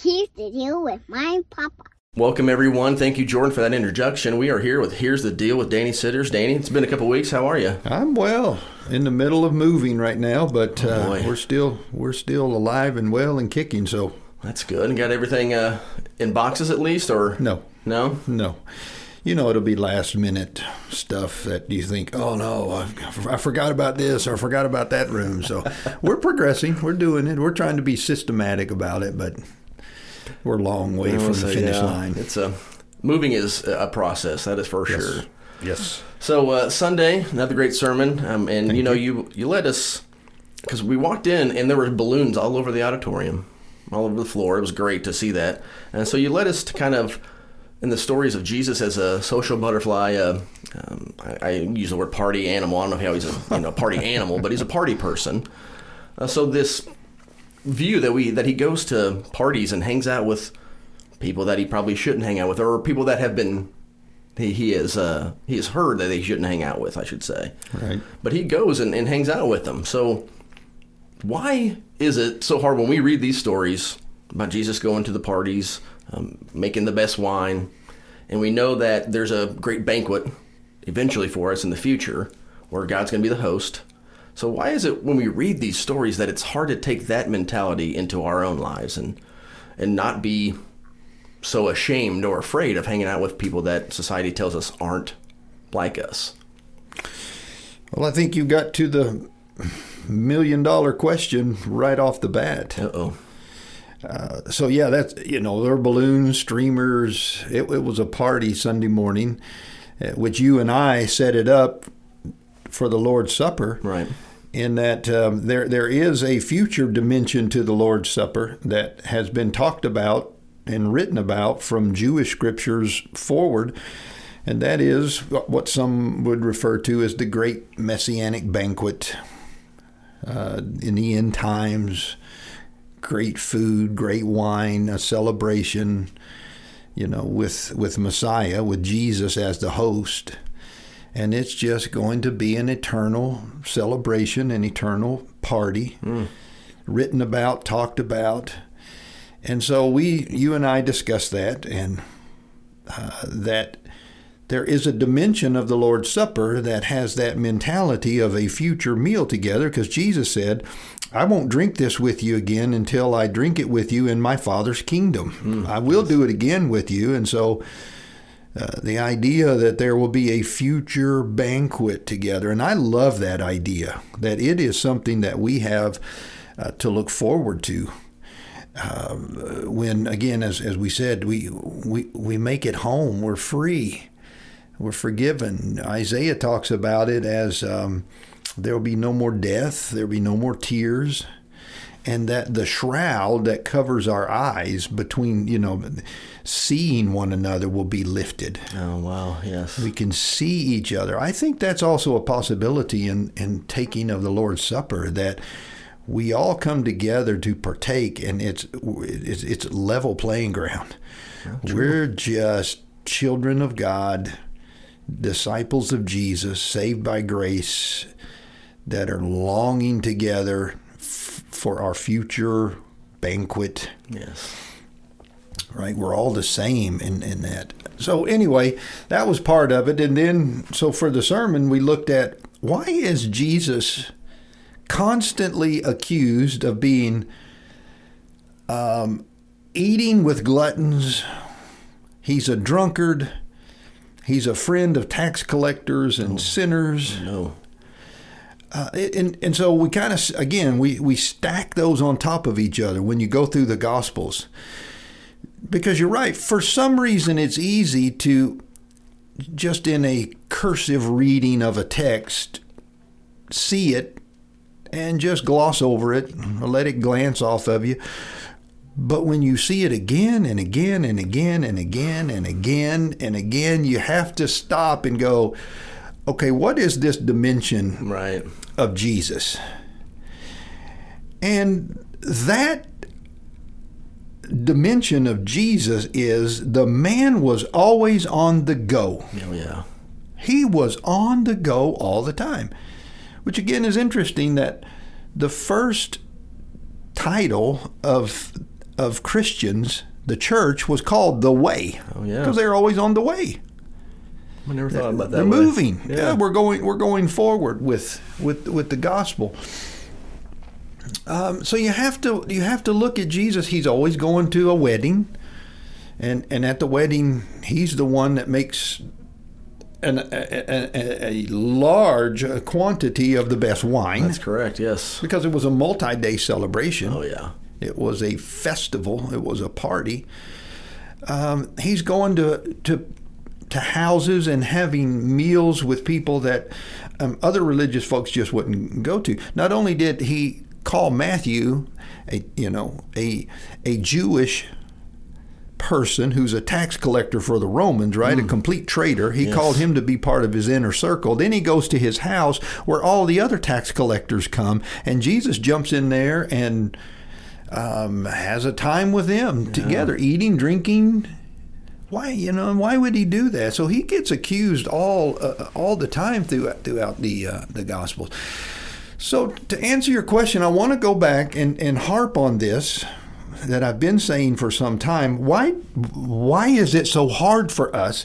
Here's the deal with my papa. Welcome, everyone. Thank you, Jordan, for that introduction. We are here with Here's the Deal with Danny Sitters. Danny, it's been a couple weeks. How are you? I'm well. In the middle of moving right now, but Oh, uh, boy. we're still we're still alive and well and kicking. So That's good. And got everything uh, in boxes at least, or no, no? no. You know, it'll be last minute stuff that you think, oh no, I, I forgot about this or I forgot about that room. So we're progressing. We're doing it. We're trying to be systematic about it, but we're a long way from So, the finish yeah, line. It's a moving is a process. That is for sure. Yes. So uh, Sunday, another great sermon, um, and you know you you led us because we walked in and there were balloons all over the auditorium, all over the floor. It was great to see that, and so you led us to kind of in the stories of Jesus as a social butterfly. Uh, um, I, I use the word party animal. I don't know how he's a you know party animal, but he's a party person. Uh, so this view that we that he goes to parties and hangs out with people that he probably shouldn't hang out with, or people that have been he, he is uh, he has heard that he shouldn't hang out with, I should say. Right. But he goes and, and hangs out with them. So why is it so hard when we read these stories about Jesus going to the parties, um, making the best wine, and we know that there's a great banquet eventually for us in the future where God's going to be the host. So why is it when we read these stories that it's hard to take that mentality into our own lives and and not be so ashamed or afraid of hanging out with people that society tells us aren't like us? Well, I think you got to the million dollar question right off the bat. Uh oh. so yeah, that's you know there were balloons, streamers. It, it was a party Sunday morning, uh, which you and I set it up for the Lord's Supper. Right. In that um, there there is a future dimension to the Lord's Supper that has been talked about and written about from Jewish scriptures forward. And that is what some would refer to as the great messianic banquet uh, in the end times great food, great wine, a celebration, you know, with with Messiah, with Jesus as the host. And it's just going to be an eternal celebration, an eternal party, written about, talked about. And so we, you and I discussed that, and uh, that there is a dimension of the Lord's Supper that has that mentality of a future meal together because Jesus said, I won't drink this with you again until I drink it with you in my Father's kingdom. I will do it again with you. And so uh, the idea that there will be a future banquet together, and I love that idea, that it is something that we have uh, to look forward to. When again as, as we said we, we we make it home. We're free. We're forgiven. Isaiah talks about it as um, there will be no more death. There will be no more tears and that the shroud that covers our eyes between you know seeing one another will be lifted Oh wow, yes. we can see each other. I think that's also a possibility in, in taking of the Lord's Supper that we all come together to partake, and it's it's, it's level playing ground. We're just children of God, disciples of Jesus, saved by grace, that are longing together for our future banquet yes. right? We're all the same in, in that. So, anyway, that was part of it. And then, so for the sermon, we looked at why is Jesus constantly accused of being um, eating with gluttons? He's a drunkard. He's a friend of tax collectors and sinners. No. Uh, and and so we kind of again we we stack those on top of each other when you go through the gospels. Because you're right for some reason it's easy to just in a cursive reading of a text see it and just gloss over it or let it glance off of you. But when you see it again and again and again and again and again and again you have to stop and go okay what is this dimension Right. of Jesus. And that dimension of Jesus is the man was always on the go. Oh yeah. He was on the go all the time. Which again is interesting that the first title of of Christians, the church, was called the way. Oh, yeah. Because they're always on the way. I never thought about that. They're way. moving. Yeah. Yeah. we're going. We're going forward with with with the gospel. Um, so you have to you have to look at Jesus. He's always going to a wedding, and and at the wedding, he's the one that makes an, a, a, a large quantity of the best wine That's correct. Yes. because it was a multi-day celebration. Oh yeah. It was a festival. It was a party. Um, he's going to to to houses and having meals with people that um, other religious folks just wouldn't go to. Not only did he call Matthew, a you know a a Jewish person who's a tax collector for the Romans, right? A complete traitor. He Yes. called him to be part of his inner circle. Then he goes to his house where all the other tax collectors come, and Jesus jumps in there and um, has a time with them together, eating, drinking. Why, you know, why would he do that? So he gets accused all uh, all the time throughout throughout the uh, the Gospels. So to answer your question, I want to go back and, and harp on this that I've been saying for some time. Why why is it so hard for us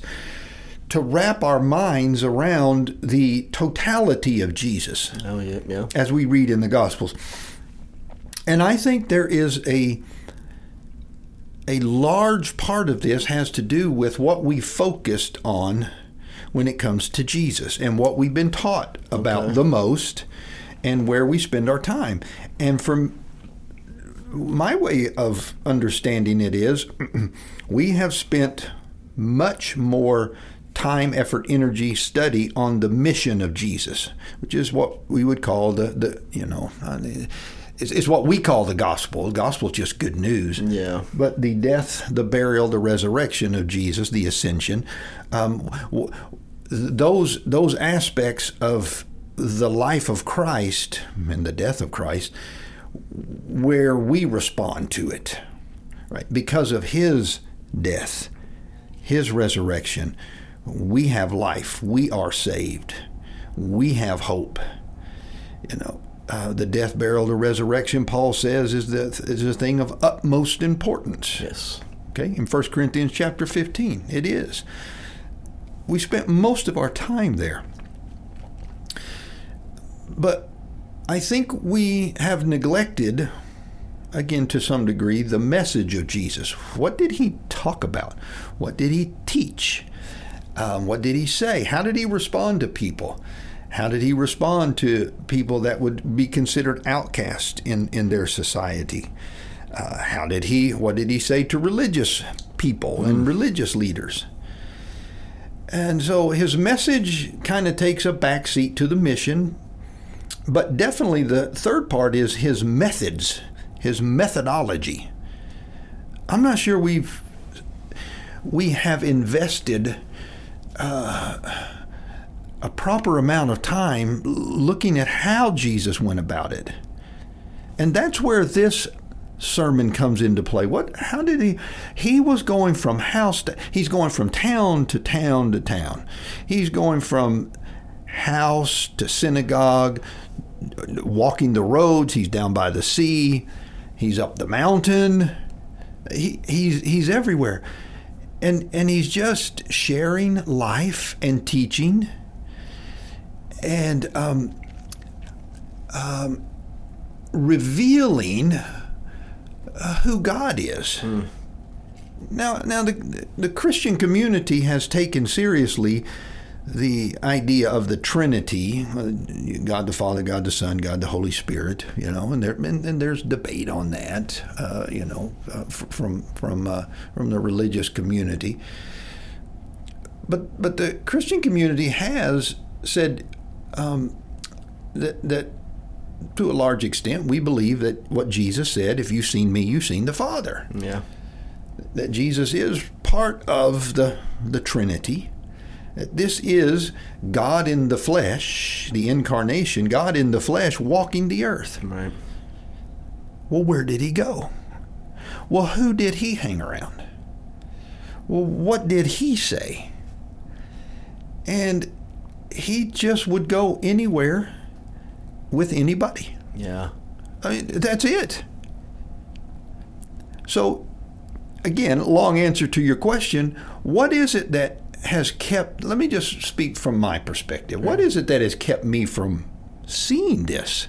to wrap our minds around the totality of Jesus? Oh yeah. Yeah. as we read in the Gospels. And I think there is a a large part of this has to do with what we focused on when it comes to Jesus and what we've been taught about Okay. the most and where we spend our time. And from my way of understanding it is we have spent much more time, effort, energy, study on the mission of Jesus, which is what we would call the, the you know, it's, it's what we call the gospel. The gospel is just good news. Yeah. But the death, the burial, the resurrection of Jesus, the ascension, um, w- those those aspects of the life of Christ and the death of Christ, where we respond to it, right? Because of His death, His resurrection, we have life. We are saved. We have hope. You know, uh, the death, burial, the resurrection. Paul says is the is a thing of utmost importance. Yes. Okay, in 1 Corinthians chapter 15, it is. We spent most of our time there. But I think we have neglected, again to some degree, the message of Jesus. What did he talk about? What did he teach? Um, what did he say? How did he respond to people? How did he respond to people that would be considered outcast in, in their society? Uh, how did he, what did he say to religious people and religious leaders? And so his message kind of takes a backseat to the mission, but definitely the third part is his methods, his methodology. I'm not sure we've we have invested uh, a proper amount of time looking at how Jesus went about it, and that's where this sermon comes into play. What? How did he? He was going from house to. He's going from town to town to town. He's going from house to synagogue, walking the roads. He's down by the sea. He's up the mountain. He, he's he's everywhere, and and he's just sharing life and teaching. And um, um, revealing uh, who God is. Now, now the the Christian community has taken seriously the idea of the Trinity, uh, God the Father, God the Son, God the Holy Spirit. You know, and there and, and there's debate on that. Uh, you know, uh, f- from from uh, from the religious community. But but the Christian community has said um, that that to a large extent, we believe that what Jesus said, if you've seen me, you've seen the Father. Yeah. That Jesus is part of the, the Trinity. That this is God in the flesh, the incarnation, God in the flesh walking the earth. Right. Well, where did he go? Well, who did he hang around? Well, what did he say? And he just would go anywhere with anybody. Yeah. I mean, that's it. So, again, long answer to your question what is it that has kept, let me just speak from my perspective. What is it that has kept me from seeing this?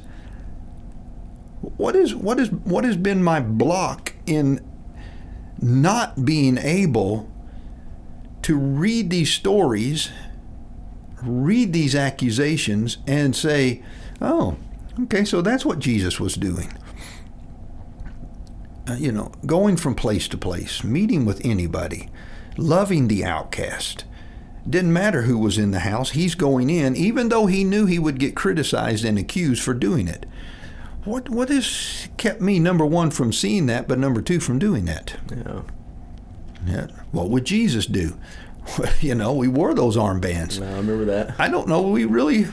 What is what is what has been my block in not being able to read these stories, read these accusations, and say, "Oh, okay, so that's what Jesus was doing." Uh, you know, going from place to place, meeting with anybody, loving the outcast. Didn't matter who was in the house, he's going in, even though he knew he would get criticized and accused for doing it. What what has kept me number one from seeing that, but number two from doing that? Yeah. Yeah. What would Jesus do? you know, we wore those armbands. No, I remember that. I don't know. We really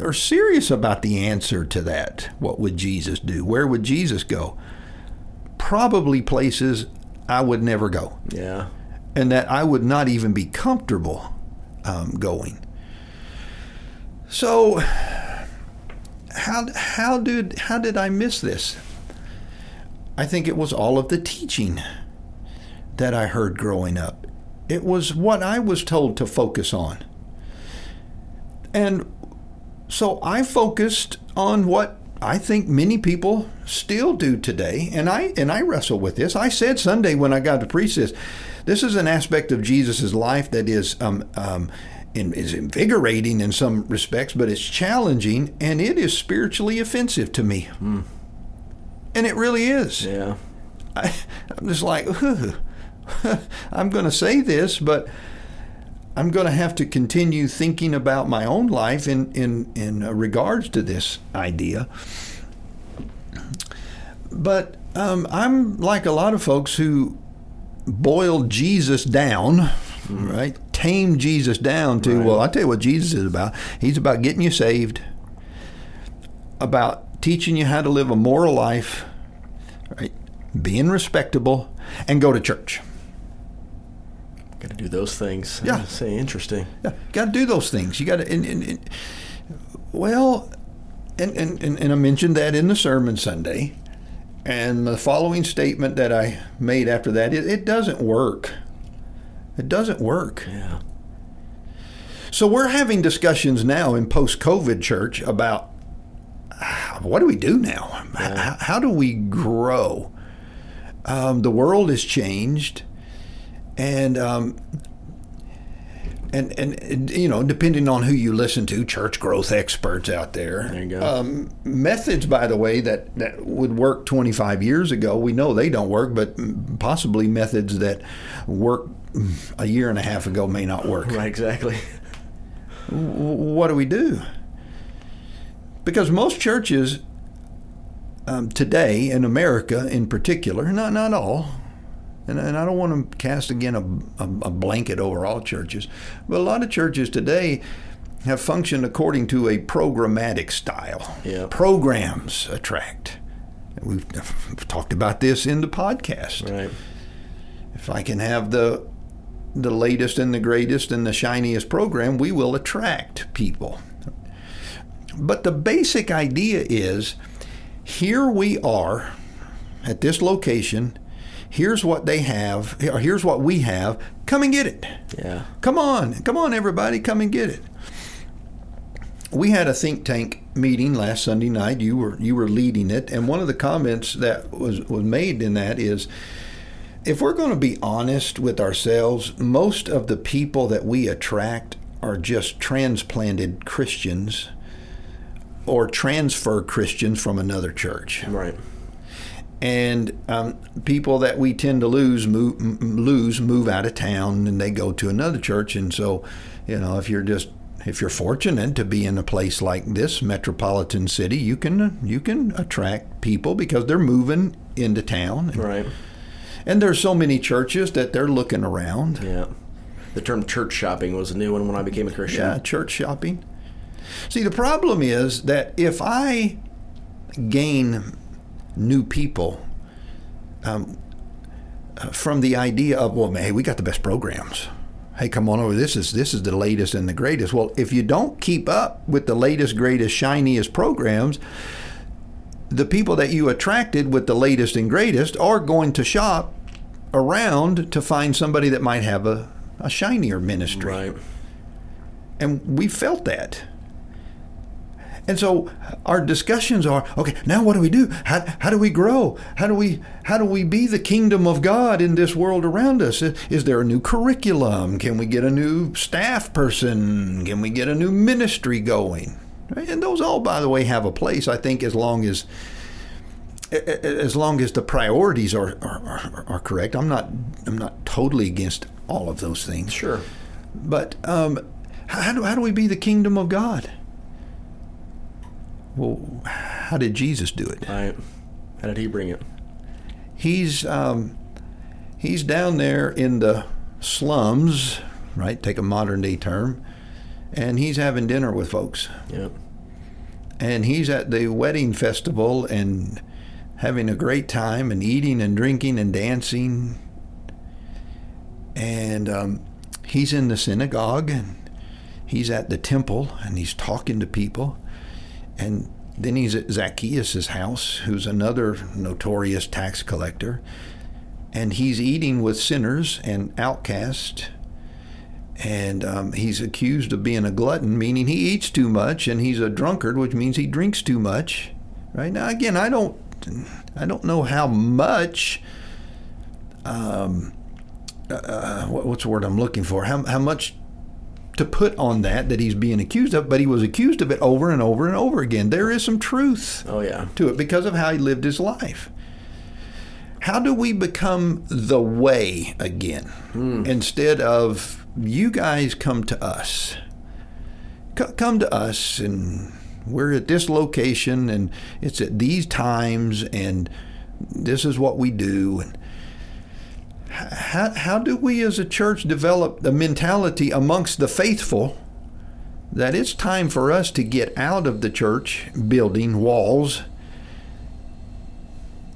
are serious about the answer to that. What would Jesus do? Where would Jesus go? Probably places I would never go, Yeah. and that I would not even be comfortable um, going. So, how how did how did I miss this? I think it was all of the teaching that I heard growing up. It was what I was told to focus on. And so I focused on what I think many people still do today, and I and I wrestle with this. I said Sunday when I got to preach this, this is an aspect of Jesus' life that is um, um, in, is invigorating in some respects, but it's challenging and it is spiritually offensive to me, and it really is. Yeah. I, I'm just like, "Ugh." I'm going to say this, but I'm going to have to continue thinking about my own life in in in regards to this idea. But um, I'm like a lot of folks who boiled Jesus down, right? Tame Jesus down to Right. well, I tell you what Jesus is about. He's about getting you saved, about teaching you how to live a moral life, right? Being respectable, and go to church. Got to do those things. Yeah. Say interesting. Yeah, got to do those things. You got to, and, and, and, well, and, and, and, I mentioned that in the sermon Sunday. And the following statement that I made after that, it, it doesn't work. It doesn't work. Yeah. So we're having discussions now in post COVID church about ah, what do we do now? Yeah. How, how do we grow? Um, the world has changed, and um, and, and you know, depending on who you listen to, church growth experts out there. There you go. Um, methods, by the way, that that would work 25 years ago, we know they don't work, but possibly methods that work a year and a half ago may not work Right. Exactly. what do we do? Because most churches um, today in America, in particular, not not all, and, and I don't want to cast again a, a, a blanket over all churches, but a lot of churches today have functioned according to a programmatic style. Yeah. Programs attract. We've talked about this in the podcast Right. if I can have the the latest and the greatest and the shiniest program, we will attract people. But the basic idea is here we are at this location. Here's what they have, or here's what we have. Come and get it. Yeah. Come on, come on, everybody, come and get it. We had a think tank meeting last Sunday night. You were you were leading it, and one of the comments that was was made in that is, if we're going to be honest with ourselves, most of the people that we attract are just transplanted Christians or transfer Christians from another church Right. And um, people that we tend to lose move, lose move out of town and they go to another church and so you know if you're just if you're fortunate to be in a place like this metropolitan city you can you can attract people because they're moving into town and, Right. and there's so many churches that they're looking around Yeah. The term church shopping was a new one when I became a Christian. yeah church shopping see the problem is that if i gain new people um, uh, from the idea of well hey we got the best programs hey come on over this is this is the latest and the greatest well if you don't keep up with the latest greatest shiniest programs the people that you attracted with the latest and greatest are going to shop around to find somebody that might have a, a shinier ministry. Right. And we felt that. And so our discussions are okay, now what do we do? How, how do we grow? How do we how do we be the kingdom of God in this world around us? Is there a new curriculum? Can we get a new staff person? Can we get a new ministry going? And those all by the way have a place I think as long as as long as the priorities are, are, are, correct. I'm not I'm not totally against all of those things. Sure. But um, how do how do we be the kingdom of God? Well, how did Jesus do it? Right. How did he bring it? He's um, he's down there in the slums, right? Take a modern day term, and he's having dinner with folks. Yep. And he's at the wedding festival and having a great time and eating and drinking and dancing. And um, he's in the synagogue and he's at the temple and he's talking to people. And then he's at Zacchaeus' house, who's another notorious tax collector. And he's eating with sinners and outcasts. And um, he's accused of being a glutton, meaning he eats too much, and he's a drunkard, which means he drinks too much. Right now, again, I don't, I don't know how much. Um, uh, what's the word I'm looking for? How how much to put on that that he's being accused of, but he was accused of it over and over and over again. There is some truth oh, yeah. to it because of how he lived his life. How do we become the way again hmm. instead of you guys come to us? C- come to us, and we're at this location, and it's at these times, and this is what we do. And how, how do we as a church develop the mentality amongst the faithful that it's time for us to get out of the church building walls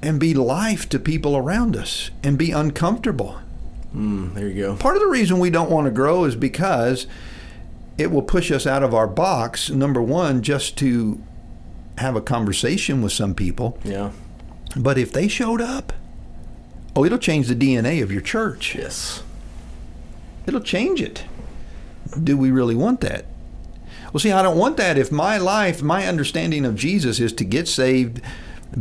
and be life to people around us and be uncomfortable? Mm, there you go. Part of the reason we don't want to grow is because it will push us out of our box, number one, just to have a conversation with some people. Yeah. But if they showed up, Oh, it'll change the DNA of your church. Yes. It'll change it. Do we really want that? Well, see, I don't want that if my life, my understanding of Jesus is to get saved,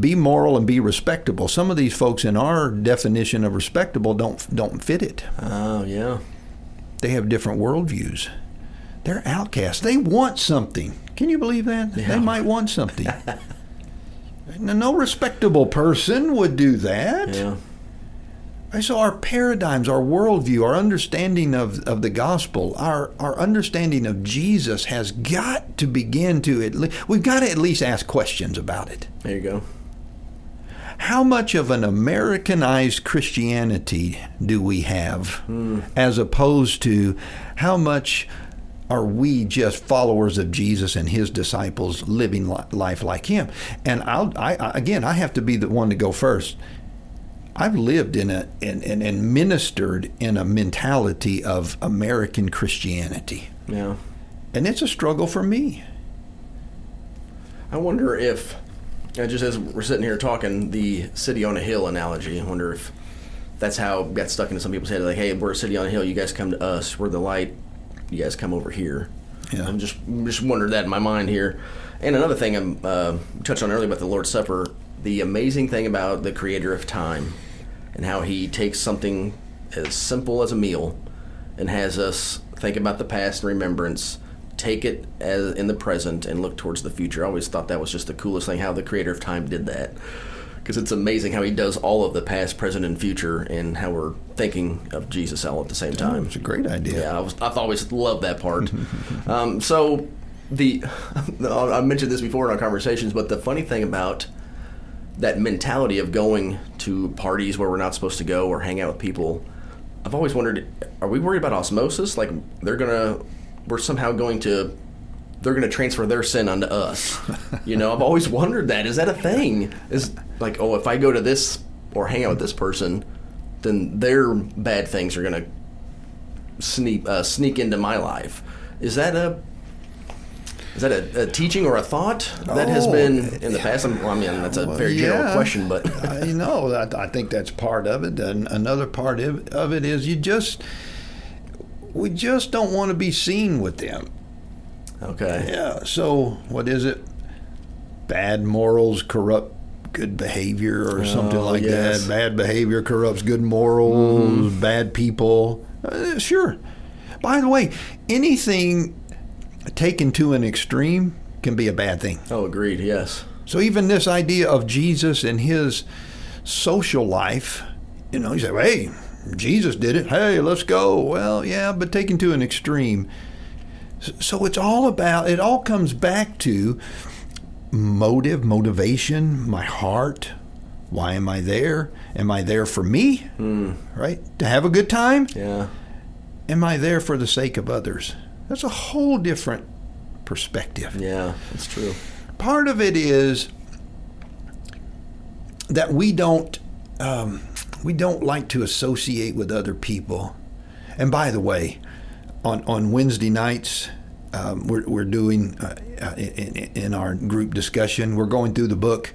be moral, and be respectable. Some of these folks in our definition of respectable don't don't fit it. Oh, yeah. They have different worldviews. They're outcasts. They want something. Can you believe that? Yeah. They might want something. no respectable person would do that. Yeah. So our paradigms, our worldview, our understanding of, of the gospel, our, our understanding of Jesus has got to begin to at least, we've got to at least ask questions about it. There you go. How much of an Americanized Christianity do we have mm. as opposed to how much are we just followers of Jesus and his disciples living life like him? And I'll, I, again, I have to be the one to go first. I've lived in a and, and, and ministered in a mentality of American Christianity. Yeah. And it's a struggle for me. I wonder if just as we're sitting here talking, the city on a hill analogy, I wonder if that's how it got stuck into some people's head. Like, hey, we're a city on a hill. You guys come to us. We're the light. You guys come over here. Yeah. I'm just just wondered that in my mind here. And another thing I'm uh, touched on earlier about the Lord's Supper. The amazing thing about the Creator of time and how he takes something as simple as a meal and has us think about the past and remembrance, take it as in the present, and look towards the future. I always thought that was just the coolest thing how the creator of time did that. Because it's amazing how he does all of the past, present, and future, and how we're thinking of Jesus all at the same time. Oh, it's a great idea. Yeah, I was, I've always loved that part. um, so the I mentioned this before in our conversations, but the funny thing about that mentality of going to parties where we're not supposed to go or hang out with people. I've always wondered, are we worried about osmosis? Like they're gonna, we're somehow going to, they're gonna transfer their sin onto us. you know, I've always wondered that. Is that a thing? Is like, oh, if I go to this or hang out with this person, then their bad things are gonna sneak uh, sneak into my life. Is that a Is that a, a teaching or a thought that has Oh, been in the past? Well, I mean, that's a very general question, but I know that I think that's part of it. And another part of of it is you just we just don't want to be seen with them. okay. Yeah. So what is it? Bad morals corrupt good behavior, or something Oh, like yes. that. Bad behavior corrupts good morals. Bad people. Uh, sure. By the way, anything taken to an extreme can be a bad thing. Oh, agreed. Yes. So even this idea of Jesus and his social life, you know, you say, hey, Jesus did it. Hey, let's go. Well, yeah, but taken to an extreme. So it's all about, it all comes back to motive, motivation, my heart. Why am I there? Am I there for me? Hmm. Right? To have a good time? Yeah. Am I there for the sake of others? That's a whole different perspective Yeah. That's true. part of it is that we don't um, we don't like to associate with other people. And by the way, on on Wednesday nights, um, we're we're doing uh, uh, in, in our group discussion. We're going through the book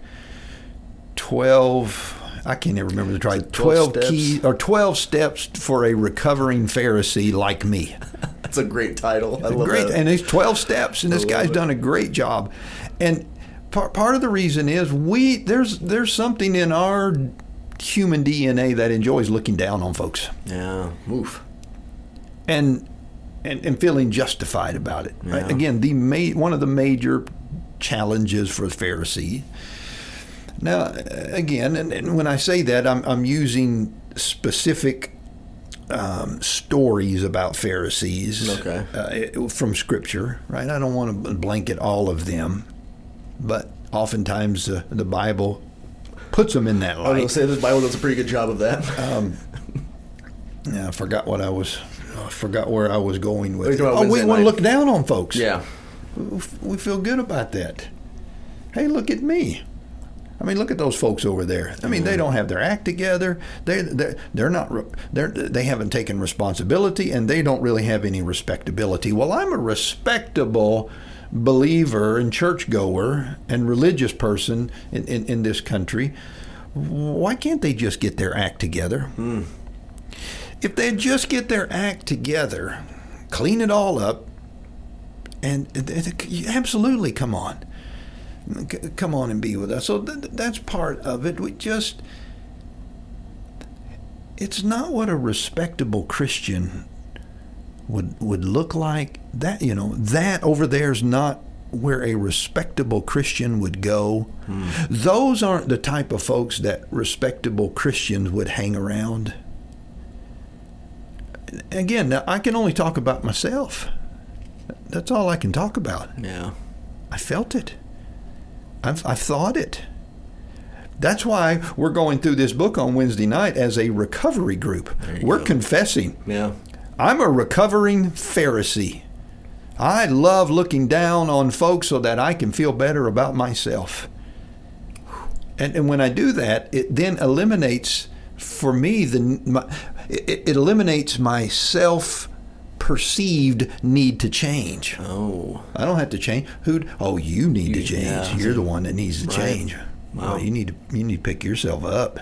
twelve. I can't even remember the try. 12 Twelve steps? key or twelve steps for a recovering Pharisee like me. That's a great title. I love great, that. and it's twelve steps, and this guy's it. done a great job. And part part of the reason is we there's there's something in our human DNA that enjoys looking down on folks yeah. Oof. and and, and feeling justified about it. Right? Yeah. Again, the ma- one of the major challenges for the Pharisee. Now, again, and, and when I say that, I'm, I'm using specific um, stories about Pharisees Okay. uh, from Scripture, right? I don't want to blanket all of them, but oftentimes uh, the Bible puts them in that I was going light. to say this Bible does a pretty good job of that. Yeah, I forgot what I was. I forgot where I was going with. It. Oh, we want to look down on folks. yeah. we feel good about that. Hey, look at me. I mean, look at those folks over there. I mean, they don't have their act together. They they're, they're not re- they're they haven't taken responsibility, and they don't really have any respectability. Well, I'm a respectable believer and churchgoer and religious person in, in, in this country. Why can't they just get their act together? Hmm. If they just get their act together, clean it all up, and absolutely come on come on and be with us. So th- that's part of it. We just it's not what a respectable christian would would look like. That you know that over there is not where a respectable christian would go. Hmm. Those aren't the type of folks that respectable christians would hang around. Again now i can only talk about myself. That's all i can talk about. Yeah. I felt it. I've, I've thought it. That's why we're going through this book on Wednesday night as a recovery group. We're go. confessing. Yeah. I'm a recovering Pharisee. I love looking down on folks so that I can feel better about myself. And, and when I do that, it then eliminates for me the my, it, it eliminates my self perceived need to change. Oh. I don't have to change. Who? Oh, you need to change. yeah. You're the one that needs to Right. change. Wow. Well, you need to you need to pick yourself up.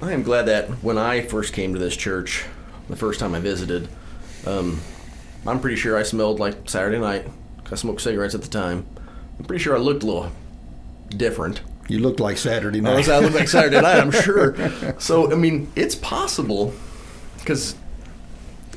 I am glad that when I first came to this church, the first time I visited, um, I'm pretty sure I smelled like Saturday night. I smoked cigarettes at the time. I'm pretty sure I looked a little different. You look like Saturday night. was- I looked like Saturday night, I'm sure. So, I mean, it's possible because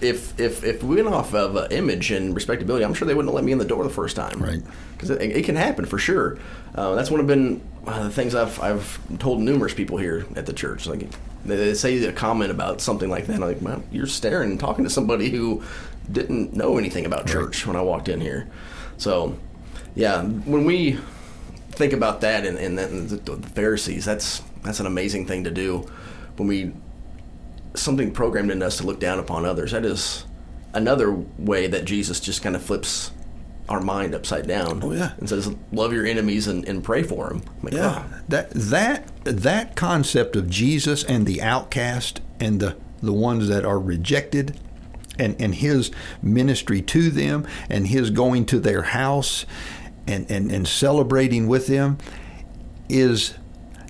if if if we went off of uh, image and respectability, I'm sure they wouldn't have let me in the door the first time. Right. Because it, it can happen for sure. Uh, that's one of been of the things I've I've told numerous people here at the church. Like they, they say a comment about something like that. I'm like, well, you're staring and talking to somebody who didn't know anything about church when I walked in here. So, yeah, when we think about that and, and, the, the Pharisees, that's that's an amazing thing to do. When we something programmed in us to look down upon others, that is another way that Jesus just kind of flips our mind upside down. Oh, yeah. and says, "Love your enemies and, and pray for them." Like, yeah, wow. that that that concept of Jesus and the outcast and the the ones that are rejected and, and his ministry to them and his going to their house and, and, and celebrating with them is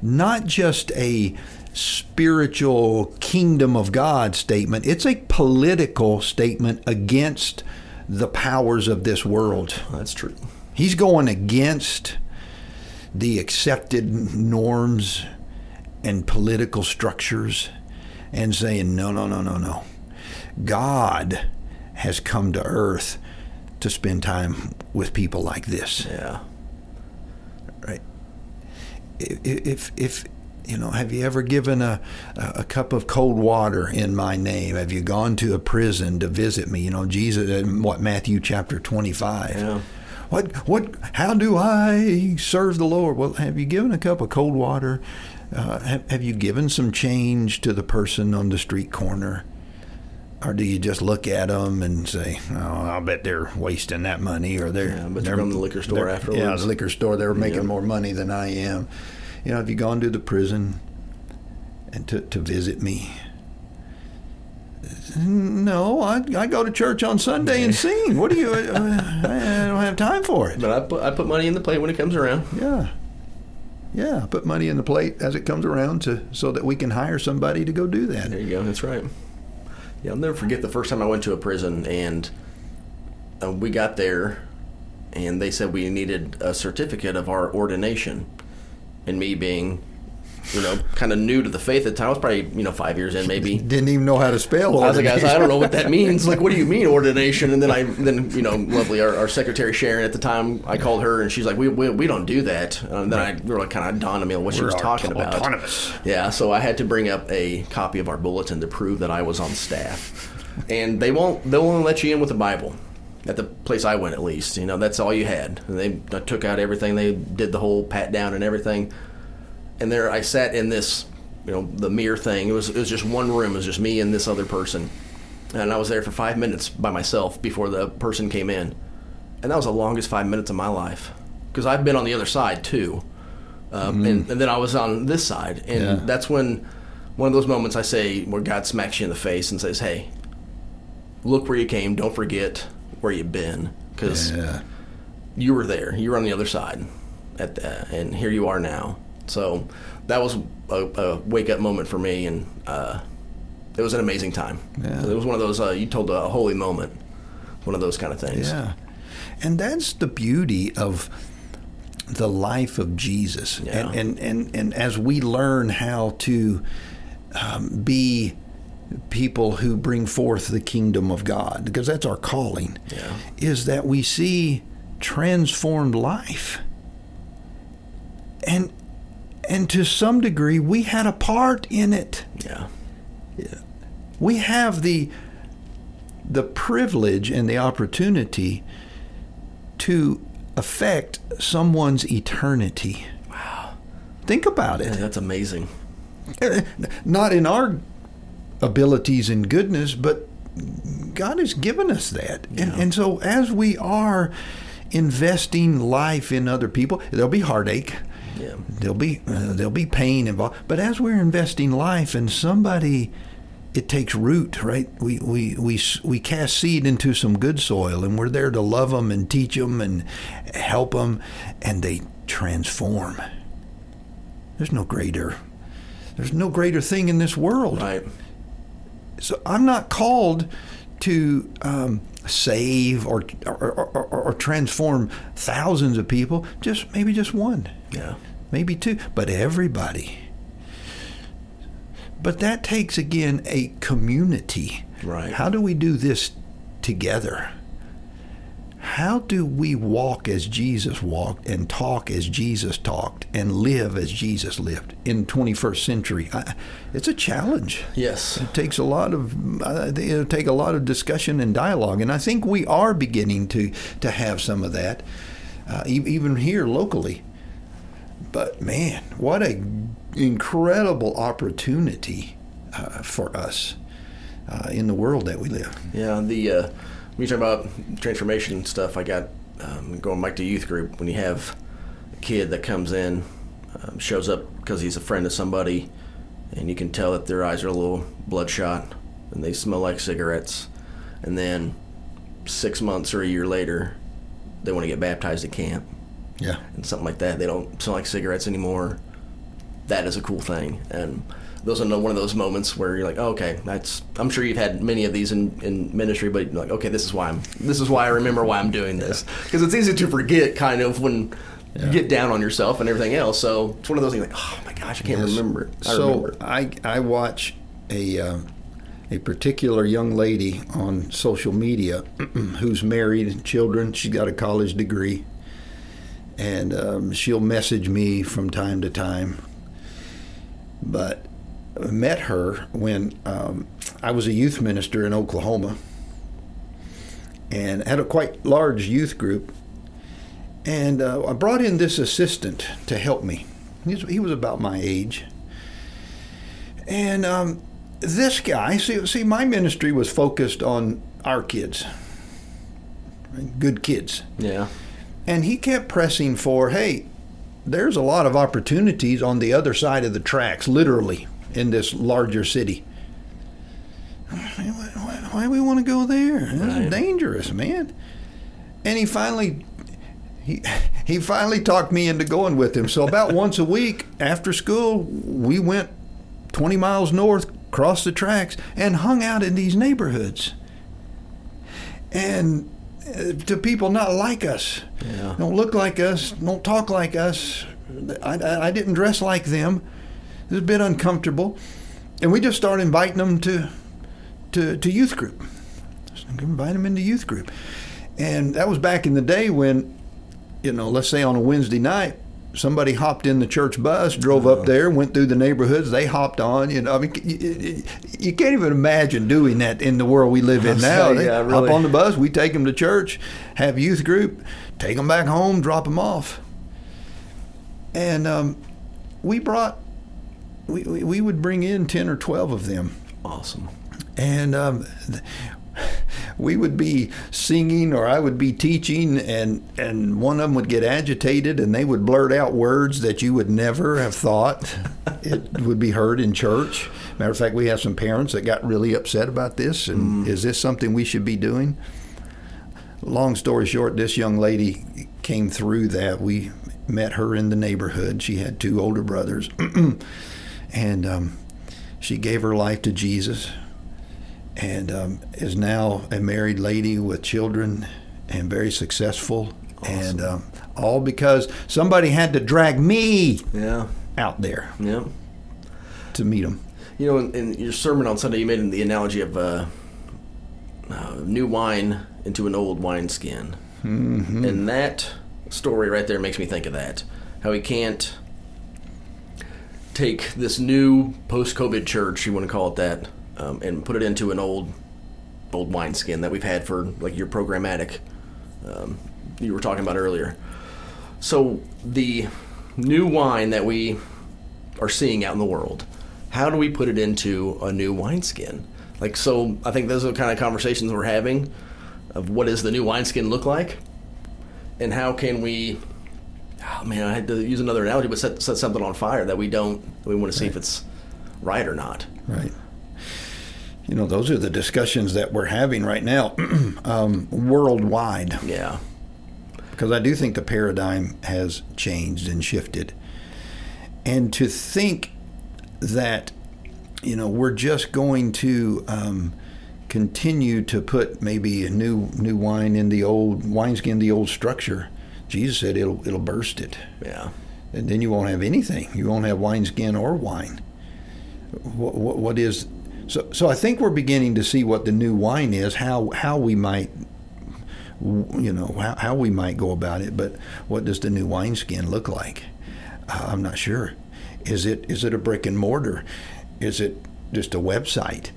not just a spiritual kingdom of God statement, it's a political statement against the powers of this world. That's true. He's going against the accepted norms and political structures and saying, no, no, no, no, no. God has come to earth to spend time with people like this. Yeah. Right. If, if, you know, have you ever given a, a cup of cold water in my name? Have you gone to a prison to visit me? You know, Jesus, what, Matthew chapter 25. Yeah. What, what, how do I serve the Lord? Well, have you given a cup of cold water? Uh, have, have you given some change to the person on the street corner? Or do you just look at them and say, "Oh, I'll bet they're wasting that money," or they're Yeah, but they're from the liquor store afterwards. Yeah, the liquor store. They're making Yeah. more money than I am. You know, have you gone to the prison and to, to visit me? No, I, I go to church on Sunday and sing. What do you? Uh, I don't have time for it. But I put I put money in the plate when it comes around. Yeah, yeah. Put money in the plate as it comes around to so that we can hire somebody to go do that. There you go. That's right. Yeah, I'll never forget the first time I went to a prison and uh, we got there and they said we needed a certificate of our ordination. And me being, you know, kind of new to the faith at the time, I was probably, you know, five years in maybe. Didn't even know how to spell. I was like, guys, I don't know what that means. Like, what do you mean ordination? And then I, then you know, lovely, our, our secretary Sharon at the time, I called her and she's like, we we, we don't do that. And then I we were like, kind of dawned on me on what she We're was aut- talking about. autonomous. Yeah, so I had to bring up a copy of our bulletin to prove that I was on staff. And they won't they'll only let you in with a Bible. At the place I went, at least, you know, that's all you had. And they took out everything. They did the whole pat down and everything. And there, I sat in this, you know, the mirror thing. It was it was just one room. It was just me and this other person. And I was there for five minutes by myself before the person came in. And that was the longest five minutes of my life because I've been on the other side too. Um, and, and then I was on this side, and Yeah. that's when one of those moments I say where God smacks you in the face and says, "Hey, look where you came. Don't forget where you've been, because Yeah. you were there. You were on the other side, at the, and here you are now." So that was a, a wake up moment for me, and uh, it was an amazing time. Yeah. It was one of those uh, you told a holy moment, one of those kind of things. Yeah. And that's the beauty of the life of Jesus. Yeah. And, and, and, and as we learn how to um, be people who bring forth the kingdom of God, because that's our calling, Yeah. is that we see transformed life. And and to some degree we had a part in it Yeah. we have the the privilege and the opportunity to affect someone's eternity. Wow. Think about Yeah, it. that's amazing. Not in our abilities and goodness, but God has given us that. And, and so as we are investing life in other people, there'll be heartache. Yeah. There'll be uh, there'll be pain involved, but as we're investing life in somebody, it takes root, right? We we we we cast seed into some good soil, and we're there to love them and teach them and help them, and they transform. There's no greater there's no greater thing in this world. Right. So I'm not called to um, save or or, or or or transform thousands of people. Just maybe just one Yeah. maybe two, but everybody. But that takes again a community. Right. How do we do this together? How do we walk as Jesus walked and talk as Jesus talked and live as Jesus lived in 21st century? I, it's a challenge. Yes. It takes a lot of uh, it'll take a lot of discussion and dialogue, and I think we are beginning to to have some of that, uh, even here locally. But man, what a incredible opportunity uh, for us uh, in the world that we live. Yeah. The uh, when you talk about transformation stuff, I got um, going back to youth group. When you have a kid that comes in, um, shows up because he's a friend of somebody, and you can tell that their eyes are a little bloodshot and they smell like cigarettes, and then six months or a year later, they want to get baptized at camp Yeah. and something like that. They don't smell like cigarettes anymore. That is a cool thing, and those are one of those moments where you're like, oh, okay, that's. I'm sure you've had many of these in, in ministry, but you're like, okay, this is why I'm. This is why I remember why I'm doing this because it's easy to forget, kind of when. Yeah. You get down on yourself and everything else, so it's one of those things like, oh my gosh, I can't Yes. remember. I so remember. I I watch a uh, a particular young lady on social media who's married and children. She's got a college degree, and um, she'll message me from time to time. But met her when um, I was a youth minister in Oklahoma, and had a quite large youth group. And uh, I brought in this assistant to help me. He was, he was about my age. And um, this guy, see, see, my ministry was focused on our kids, right? good kids. Yeah. And he kept pressing for, hey, there's a lot of opportunities on the other side of the tracks, literally, in this larger city. Why, why, why do we want to go there? This Right. is dangerous, man. And he finally, he, he finally talked me into going with him. So about once a week after school, we went 20 miles north, crossed the tracks, and hung out in these neighborhoods. And uh, to people not like us, Yeah. don't look like us, don't talk like us. I, I, I didn't dress like them. It was a bit uncomfortable. And we just started inviting them to, to, to youth group. Just invite them into youth group. And that was back in the day when, you know, let's say on a Wednesday night, somebody hopped in the church bus, drove up there, went through the neighborhoods. They hopped on. You know, I mean, you, you can't even imagine doing that in the world we live in now. They yeah, hop really. on the bus, we take them to church, have youth group, take them back home, drop them off. And um, we brought, we, we, would bring in 10 or 12 of them Awesome. and um, we would be singing or I would be teaching and and one of them would get agitated and they would blurt out words that you would never have thought it would be heard in church. Matter of fact, we have some parents that got really upset about this and is this something we should be doing? Long story short, this young lady came through that. We met her in the neighborhood. She had two older brothers. and um, she gave her life to Jesus and um, is now a married lady with children and very successful. And um, all because somebody had to drag me Yeah. out there Yeah. to meet them. You know, in, in your sermon on Sunday, you made the analogy of uh, uh, new wine into an old wineskin. Mm-hmm. And that story right there makes me think of that. How he can't take this new post COVID church, you want to call it that, um, and put it into an old old wineskin that we've had for like your programmatic um, you were talking about earlier. So the new wine that we are seeing out in the world, how do we put it into a new wineskin? Like so, I think those are the kind of conversations we're having of what does the new wineskin look like, and how can we? Oh man, I had to use another analogy, but set, set something on fire that we don't. We want to see if it's right or not. Right. You know, those are the discussions that we're having right now um, worldwide. Yeah, because I do think the paradigm has changed and shifted. And to think that, you know, we're just going to um, continue to put maybe a new new wine in the old wineskin, the old structure. Jesus said it'll it'll burst it, yeah, and then you won't have anything. You won't have wineskin or wine. What, what, what is so? So I think we're beginning to see what the new wine is. How how we might you know how, how we might go about it but what does the new wineskin look like uh, i'm not sure is it is it a brick and mortar is it just a website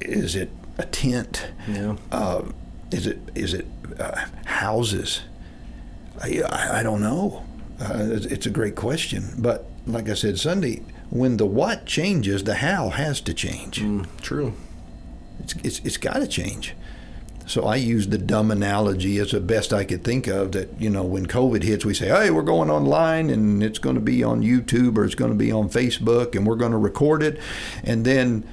is it a tent yeah. uh, is it is it uh, houses I, I, don't know uh, it's, it's a great question but like i said sunday when the what changes the how has to change Mm, true. it's, it's, it's got to change. So I used the dumb analogy as the best I could think of that, you know, when COVID hits, we say, hey, we're going online and it's going to be on YouTube or it's going to be on Facebook and we're going to record it. And then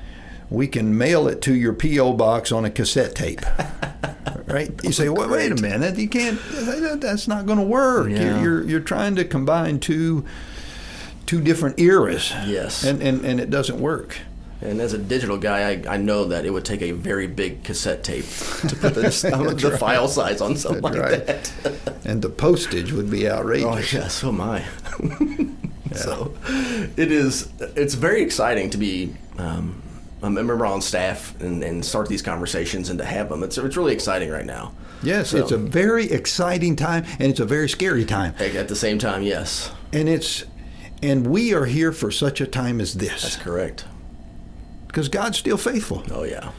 we can mail it to your PO box on a cassette tape. right? You say, well, wait a minute, you can't. That's not going to work. Yeah. You're, you're you're trying to combine two two different eras. Yes. and and, and it doesn't work. And as a digital guy, I, I know that it would take a very big cassette tape to put the, the file size on something That's like right. that. And the postage would be outrageous. Oh yeah, so am I. So it is. It's very exciting to be um, a member on staff and, and start these conversations and to have them. It's it's really exciting right now. Yes, So- it's a very exciting time and it's a very scary time. At the same time, yes, And it's and we are here for such a time as this. that's correct. because God's still faithful. Oh yeah,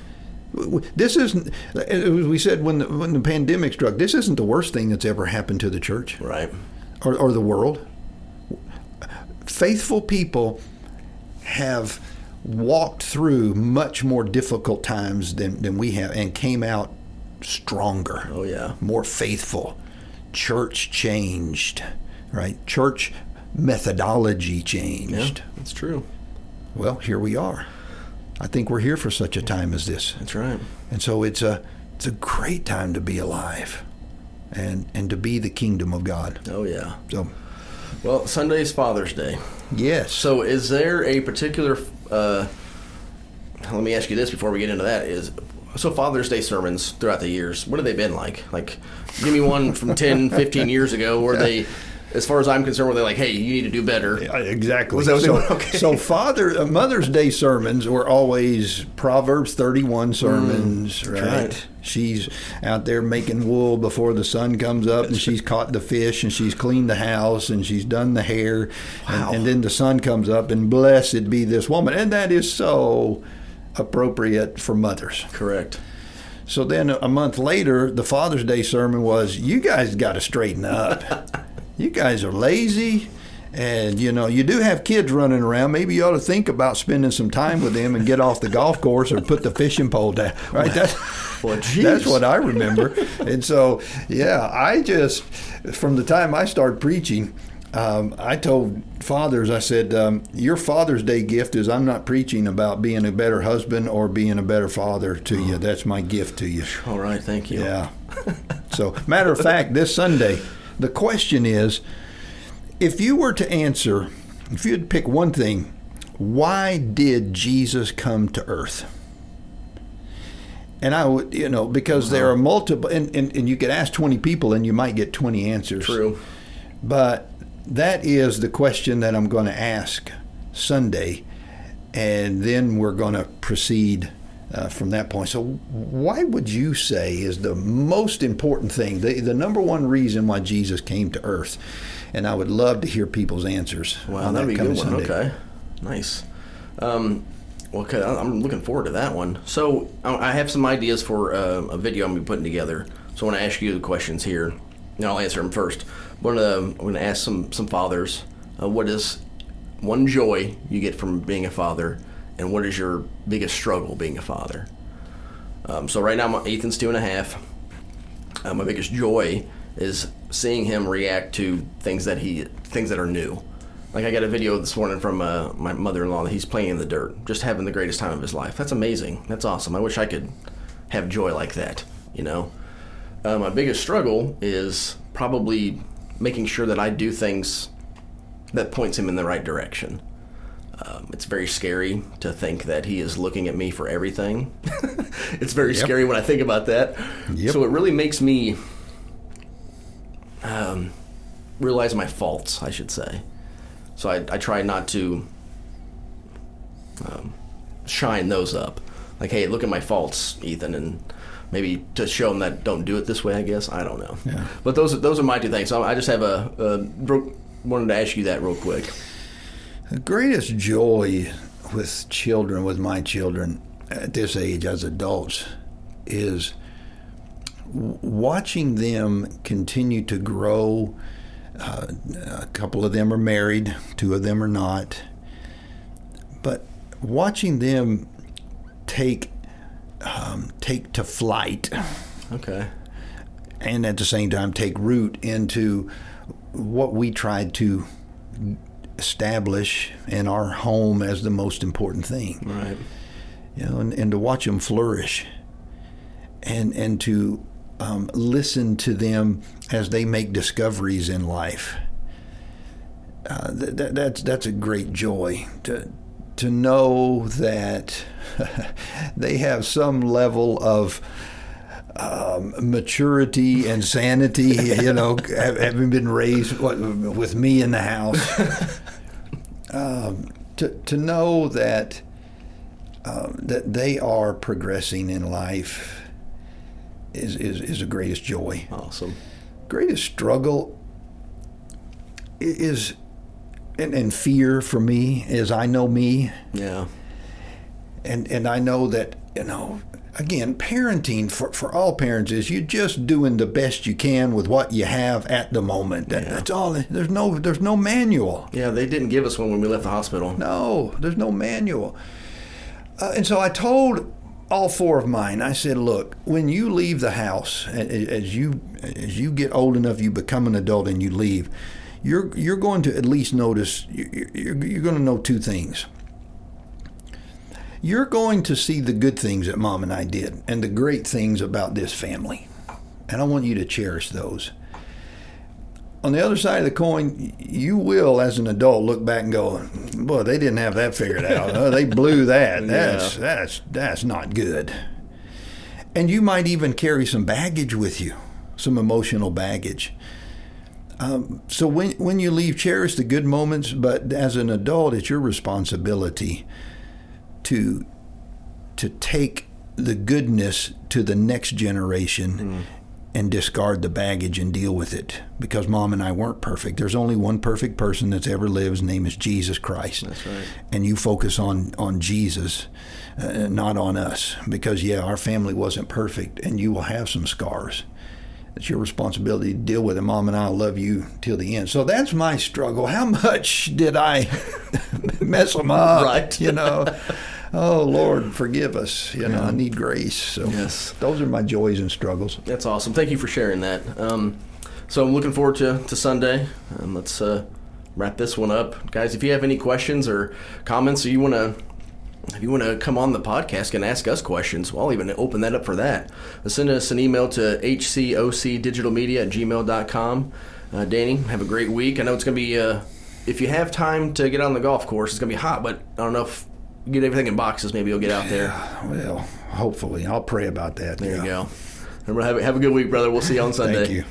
This isn't uh, as we said when the when the pandemic struck. This isn't the worst thing that's ever happened to the church right. or, or the world. Faithful people have walked through much more difficult times than, than we have and came out stronger. Oh yeah, more faithful. Church changed, right? Church methodology changed. yeah, that's true. Well, here we are. I think we're here for such a time as this. That's right. And so it's a it's a great time to be alive and and to be the kingdom of God. Oh yeah. So Well, Sunday's Father's Day. yes. So, is there a particular? Uh, let me ask you this before we get into that. Is so Father's Day sermons throughout the years. What have they been like? Like, give me one from 10, 15 years ago where they, as far as I'm concerned, were they like, hey, you need to do better? Yeah, Exactly. Was that so. Okay. so Father uh, Mother's Day sermons were always Proverbs 31 sermons, right? right. She's out there making wool before the sun comes up, and she's caught the fish, and she's cleaned the house, and she's done the hair, Wow. and, and then the sun comes up, and blessed be this woman, and that is so appropriate for mothers. Correct. So then a month later, the Father's Day sermon was, "You guys got to straighten up. you guys are lazy." And you know you do have kids running around. Maybe you ought to think about spending some time with them and get off the golf course or put the fishing pole down. Right? That's Well, that's what I remember. and so yeah, I just from the time I started preaching, um, I told fathers, I said, um, your Father's Day gift is I'm not preaching about being a better husband or being a better father to you. That's my gift to you. All right. Thank you. Yeah. so, matter of fact, this Sunday, the question is if you were to answer, if you'd pick one thing, why did Jesus come to earth? And I would, you know, because there are multiple, and, and, and you could ask 20 people and you might get 20 answers. True. But that is the question that I'm going to ask Sunday, and then we're going to proceed uh, from that point. So, why would you say is the most important thing, the, the number one reason why Jesus came to earth? And I would love to hear people's answers. Wow, that'd that be a good one. Sunday. Okay, nice. Um, well, okay, I'm looking forward to that one. So I have some ideas for uh, a video I'm gonna be putting together. So I want to ask you the questions here, and I'll answer them first. One of them, I'm going to ask some some fathers, uh, what is one joy you get from being a father, and what is your biggest struggle being a father? Um, so right now, my Ethan's two and a half. Uh, my biggest joy is seeing him react to things that he things that are new. Like I got a video this morning from uh, my mother-in-law that he's playing in the dirt, just having the greatest time of his life. That's amazing. That's awesome. I wish I could have joy like that. You know, uh, my biggest struggle is probably making sure that I do things that points him in the right direction. Um, it's very scary to think that he is looking at me for everything. it's very Yep. scary when I think about that. Yep. So it really makes me um, realize my faults, I should say. So I, I try not to um, shine those up. Like, hey, look at my faults, Ethan, and maybe to show them that don't do it this way. I guess I don't know. Yeah. But those those are my two things. So I just have a, a wanted to ask you that real quick. The greatest joy with children, with my children at this age as adults, is watching them continue to grow. Uh, a couple of them are married, two of them are not. But watching them take um, take to flight Okay. and at the same time take root into what we tried to establish in our home as the most important thing. Right. you know, and, and to watch them flourish, and and to um, listen to them as they make discoveries in life. Uh, that, that's that's a great joy to to know that they have some level of um, maturity and sanity, you know, having been raised with me in the house. um, to, to know that um, that they are progressing in life is, is, is the greatest joy. Awesome. Greatest struggle is and, and fear for me is I know me. Yeah. And and I know that, you know, again, parenting for, for all parents is you're just doing the best you can with what you have at the moment. That, Yeah. That's all. There's no there's no manual. Yeah, they didn't give us one when we left the hospital. No, there's no manual. Uh, and so I told all four of mine. I said, "Look, when you leave the house, as you as you get old enough, you become an adult, and you leave. You're you're going to at least notice. You're, you're, you're going to know two things. You're going to see the good things that mom and I did, and the great things about this family, and I want you to cherish those." on the other side of the coin, you will, as an adult, look back and go, "Boy, they didn't have that figured out. Oh, they blew that. That's that's that's not good." And you might even carry some baggage with you, some emotional baggage. Um, so when when you leave, cherish the good moments. But as an adult, it's your responsibility to to take the goodness to the next generation and discard the baggage and deal with it because mom and I weren't perfect. There's only one perfect person that's ever lived. His name is Jesus Christ. That's right. And you focus on on Jesus, uh, not on us, because yeah, our family wasn't perfect, and you will have some scars. It's your responsibility to deal with it. Mom and I love you till the end. So that's my struggle. How much did I mess them up? Right. You know. Oh Lord, forgive us. You know, I need grace. So Yes. those are my joys and struggles. That's awesome. Thank you for sharing that. Um, so I'm looking forward to, to Sunday. Um, let's uh, wrap this one up, guys. If you have any questions or comments, or you want to, if you want to come on the podcast and ask us questions, well, I'll even open that up for that. Uh, Send us an email to hcocdigitalmedia at gmail.com. Uh, Danny, have a great week. I know it's going to be, uh, if you have time to get on the golf course, it's going to be hot, but I don't know if get everything in boxes. Maybe you'll get out there. Well, hopefully, I'll pray about that. There yeah. you go. Have, a- have a good week, brother. We'll see you on Sunday. Thank you.